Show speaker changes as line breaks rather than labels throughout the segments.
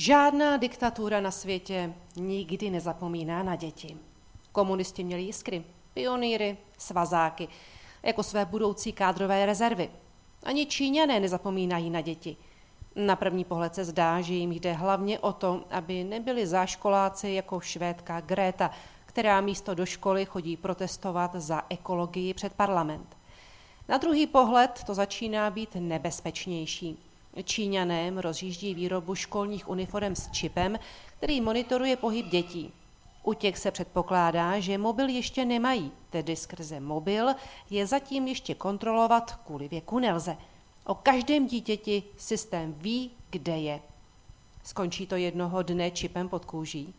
Žádná diktatura na světě nikdy nezapomíná na děti. Komunisti měli jiskry, pionýry, svazáky, jako své budoucí kádrové rezervy. Ani Číňané nezapomínají na děti. Na první pohled se zdá, že jim jde hlavně o to, aby nebyli záškoláci jako švédka Greta, která místo do školy chodí protestovat za ekologii před parlament. Na druhý pohled to začíná být nebezpečnější. Číňané rozjíždí výrobu školních uniform s čipem, který monitoruje pohyb dětí. U těch se předpokládá, že mobil ještě nemají, tedy skrze mobil je zatím ještě kontrolovat kvůli věku nelze. O každém dítěti systém ví, kde je. Skončí to jednoho dne čipem pod kůží?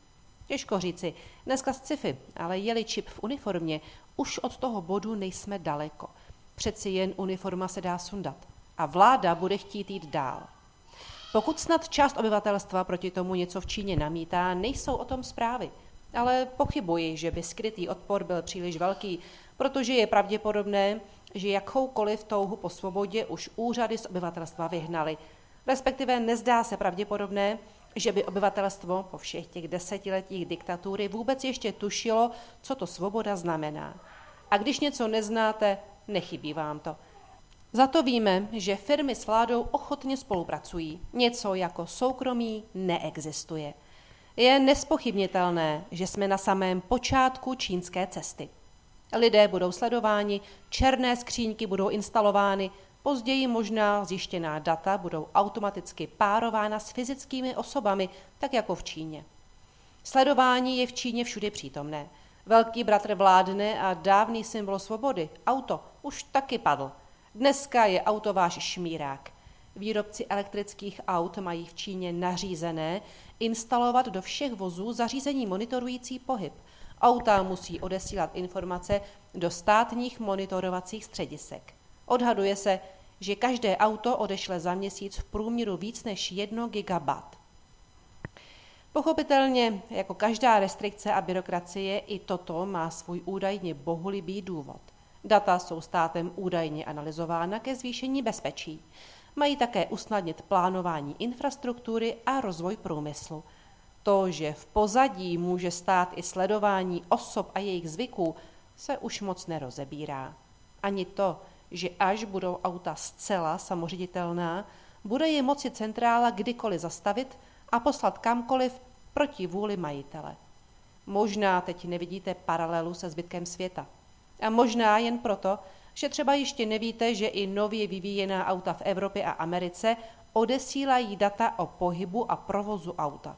Těžko říci, dneska sci-fi, ale jeli čip v uniformě, už od toho bodu nejsme daleko. Přeci jen uniforma se dá sundat a vláda bude chtít jít dál. Pokud snad část obyvatelstva proti tomu něco v Číně namítá, nejsou o tom zprávy. Ale pochybuji, že by skrytý odpor byl příliš velký, protože je pravděpodobné, že jakoukoliv touhu po svobodě už úřady z obyvatelstva vyhnali. Respektive nezdá se pravděpodobné, že by obyvatelstvo po všech těch desetiletích diktatury vůbec ještě tušilo, co to svoboda znamená. A když něco neznáte, nechybí vám to. Za to víme, že firmy s vládou ochotně spolupracují. Něco jako soukromí neexistuje. Je nespochybnitelné, že jsme na samém počátku čínské cesty. Lidé budou sledováni, černé skříňky budou instalovány, později možná zjištěná data budou automaticky párována s fyzickými osobami, tak jako v Číně. Sledování je v Číně všude přítomné. Velký bratr vládne a dávný symbol svobody, auto, už taky padl. Dneska je auto váš šmírák. Výrobci elektrických aut mají v Číně nařízené instalovat do všech vozů zařízení monitorující pohyb. Auta musí odesílat informace do státních monitorovacích středisek. Odhaduje se, že každé auto odešle za měsíc v průměru víc než 1 gigabat. Pochopitelně, jako každá restrikce a byrokracie, i toto má svůj údajně bohulibý důvod. Data jsou státem údajně analyzována ke zvýšení bezpečí. Mají také usnadnit plánování infrastruktury a rozvoj průmyslu. To, že v pozadí může stát i sledování osob a jejich zvyků, se už moc nerozebírá. Ani to, že až budou auta zcela samoředitelná, bude je moci centrála kdykoliv zastavit a poslat kamkoliv proti vůli majitele. Možná teď nevidíte paralelu se zbytkem světa. A možná jen proto, že třeba ještě nevíte, že i nově vyvíjená auta v Evropě a Americe odesílají data o pohybu a provozu auta.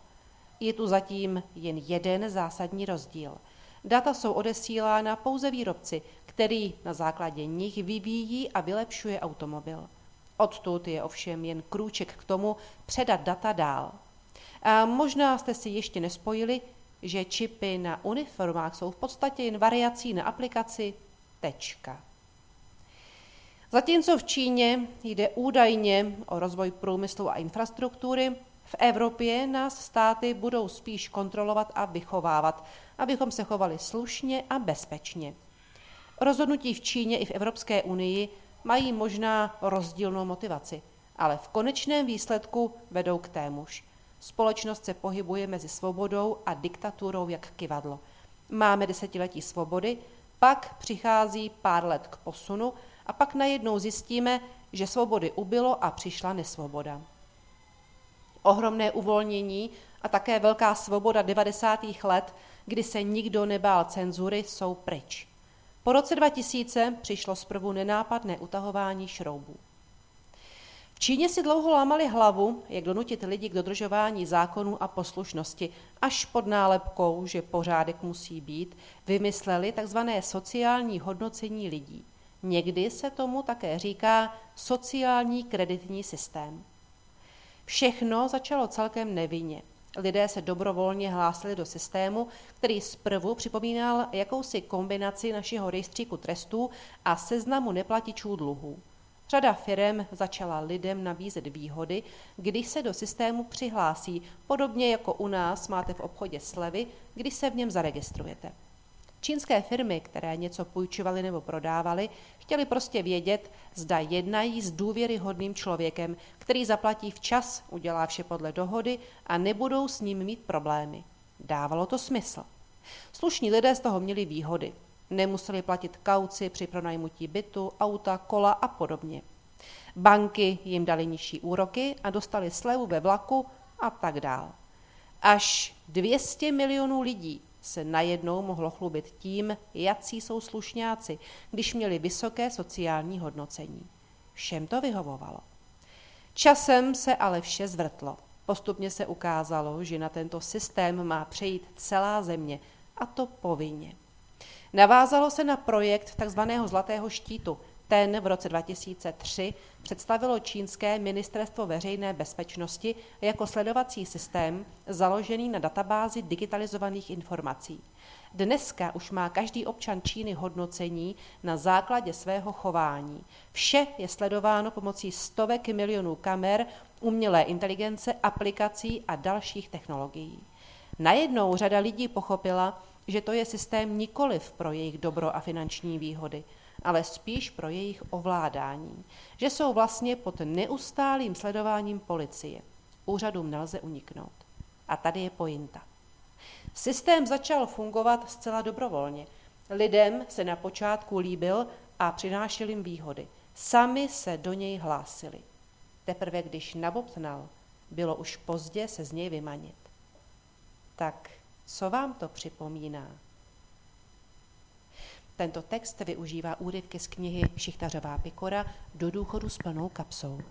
Je tu zatím jen jeden zásadní rozdíl. Data jsou odesílána pouze výrobci, který na základě nich vyvíjí a vylepšuje automobil. Odtud je ovšem jen krůček k tomu předat data dál. A možná jste si ještě nespojili, že čipy na uniformách jsou v podstatě jen variací na aplikaci tečka. Zatímco v Číně jde údajně o rozvoj průmyslu a infrastruktury, v Evropě nás státy budou spíš kontrolovat a vychovávat, abychom se chovali slušně a bezpečně. Rozhodnutí v Číně i v Evropské unii mají možná rozdílnou motivaci, ale v konečném výsledku vedou k témuž. Společnost se pohybuje mezi svobodou a diktaturou jak kivadlo. Máme desetiletí svobody, pak přichází pár let k posunu a pak najednou zjistíme, že svobody ubylo a přišla nesvoboda. Ohromné uvolnění a také velká svoboda 90. let, kdy se nikdo nebál cenzury, jsou pryč. Po roce 2000 přišlo zprvu nenápadné utahování šroubů. Číně si dlouho lámali hlavu, jak donutit lidi k dodržování zákonů a poslušnosti, až pod nálepkou, že pořádek musí být, vymysleli tzv. sociální hodnocení lidí. Někdy se tomu také říká sociální kreditní systém. Všechno začalo celkem nevinně. Lidé se dobrovolně hlásili do systému, který zprvu připomínal jakousi kombinaci našeho rejstříku trestů a seznamu neplatičů dluhů. Řada firem začala lidem nabízet výhody, když se do systému přihlásí, podobně jako u nás máte v obchodě slevy, když se v něm zaregistrujete. Čínské firmy, které něco půjčovaly nebo prodávaly, chtěli prostě vědět, zda jednají s důvěryhodným člověkem, který zaplatí včas, udělá vše podle dohody a nebudou s ním mít problémy. Dávalo to smysl. Slušní lidé z toho měli výhody. Nemuseli platit kauci při pronajmutí bytu, auta, kola a podobně. Banky jim dali nižší úroky a dostali slevu ve vlaku a tak dál. Až 200 milionů lidí se najednou mohlo chlubit tím, jací jsou slušňáci, když měli vysoké sociální hodnocení. Všem to vyhovovalo. Časem se ale vše zvrtlo. Postupně se ukázalo, že na tento systém má přejít celá země, a to povinně. Navázalo se na projekt tzv. Zlatého štítu. Ten v roce 2003 představilo čínské ministerstvo veřejné bezpečnosti jako sledovací systém založený na databázi digitalizovaných informací. Dneska už má každý občan Číny hodnocení na základě svého chování. Vše je sledováno pomocí stovek milionů kamer, umělé inteligence, aplikací a dalších technologií. Najednou řada lidí pochopila, že to je systém nikoliv pro jejich dobro a finanční výhody, ale spíš pro jejich ovládání, že jsou vlastně pod neustálým sledováním policie. Úřadům nelze uniknout. A tady je pointa. Systém začal fungovat zcela dobrovolně. Lidem se na počátku líbil a přinášel jim výhody. Sami se do něj hlásili. Teprve když nabobtnal, bylo už pozdě se z něj vymanit. Tak co vám to připomíná? Tento text využívá úryvky z knihy Šichtařová pikora do důchodu s plnou kapsou.